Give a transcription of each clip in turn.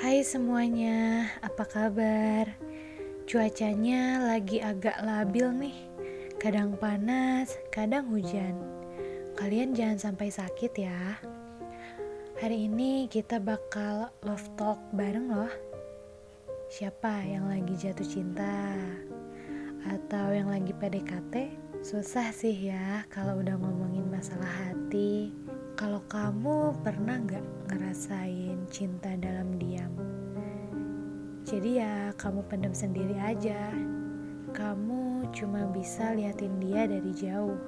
Hai semuanya, apa kabar? Cuacanya lagi agak labil nih. Kadang panas, kadang hujan. Kalian jangan sampai sakit ya. Hari ini kita bakal love talk bareng loh. Siapa yang lagi jatuh cinta? Atau yang lagi PDKT? Susah sih ya kalau udah ngomongin masalah hati. Kalau kamu pernah gak ngerasain cinta dalam diam? Jadi ya kamu pendam sendiri aja. Kamu cuma bisa liatin dia dari jauh.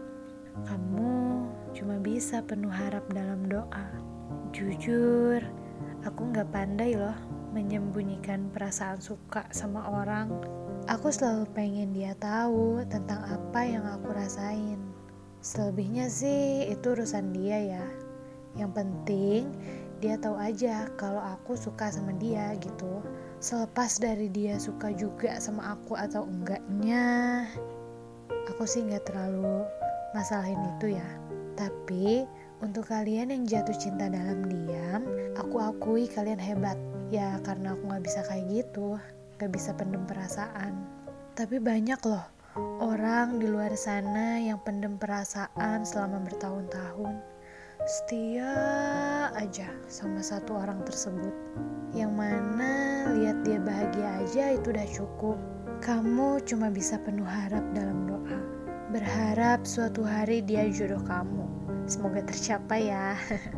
Kamu cuma bisa penuh harap dalam doa. Jujur, aku gak pandai loh menyembunyikan perasaan suka sama orang. Aku selalu pengen dia tahu tentang apa yang aku rasain. Selebihnya sih itu urusan dia ya. Yang penting dia tahu aja kalau aku suka sama dia gitu. Selepas dari dia suka juga sama aku atau enggaknya, aku sih nggak terlalu masalahin itu ya. Tapi untuk kalian yang jatuh cinta dalam diam, aku akui kalian hebat. Ya karena aku nggak bisa kayak gitu, nggak bisa pendem perasaan. Tapi banyak loh orang di luar sana yang pendem perasaan selama bertahun-tahun. Setia aja sama satu orang tersebut. Yang mana lihat dia bahagia aja itu udah cukup. Kamu cuma bisa penuh harap dalam doa. Berharap suatu hari dia jodoh kamu. Semoga tercapai ya.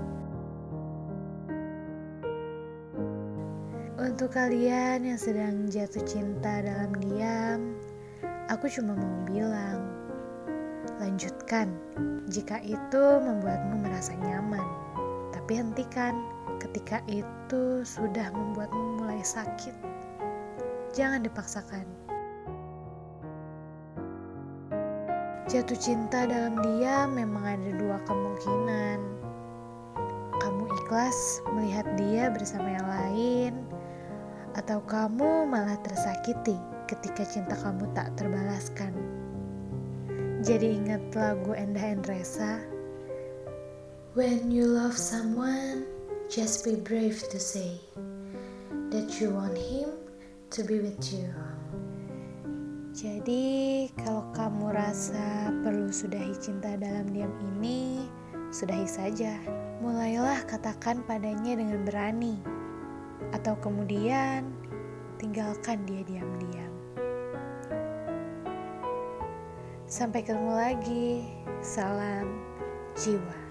Untuk kalian yang sedang jatuh cinta dalam diam, Aku cuma mau bilang, lanjutkan jika itu membuatmu merasa. Tapi hentikan ketika itu sudah membuatmu mulai sakit. Jangan dipaksakan. Jatuh cinta dalam dia memang ada dua kemungkinan. Kamu ikhlas melihat dia bersama yang lain, atau kamu malah tersakiti ketika cinta kamu tak terbalaskan. Jadi ingat lagu Endah Endresa. When you love someone, just be brave to say that you want him to be with you. Jadi, kalau kamu rasa perlu sudahi cinta dalam diam ini, sudahi saja. Mulailah katakan padanya dengan berani, atau kemudian tinggalkan dia diam-diam. Sampai ketemu lagi. Salam jiwa.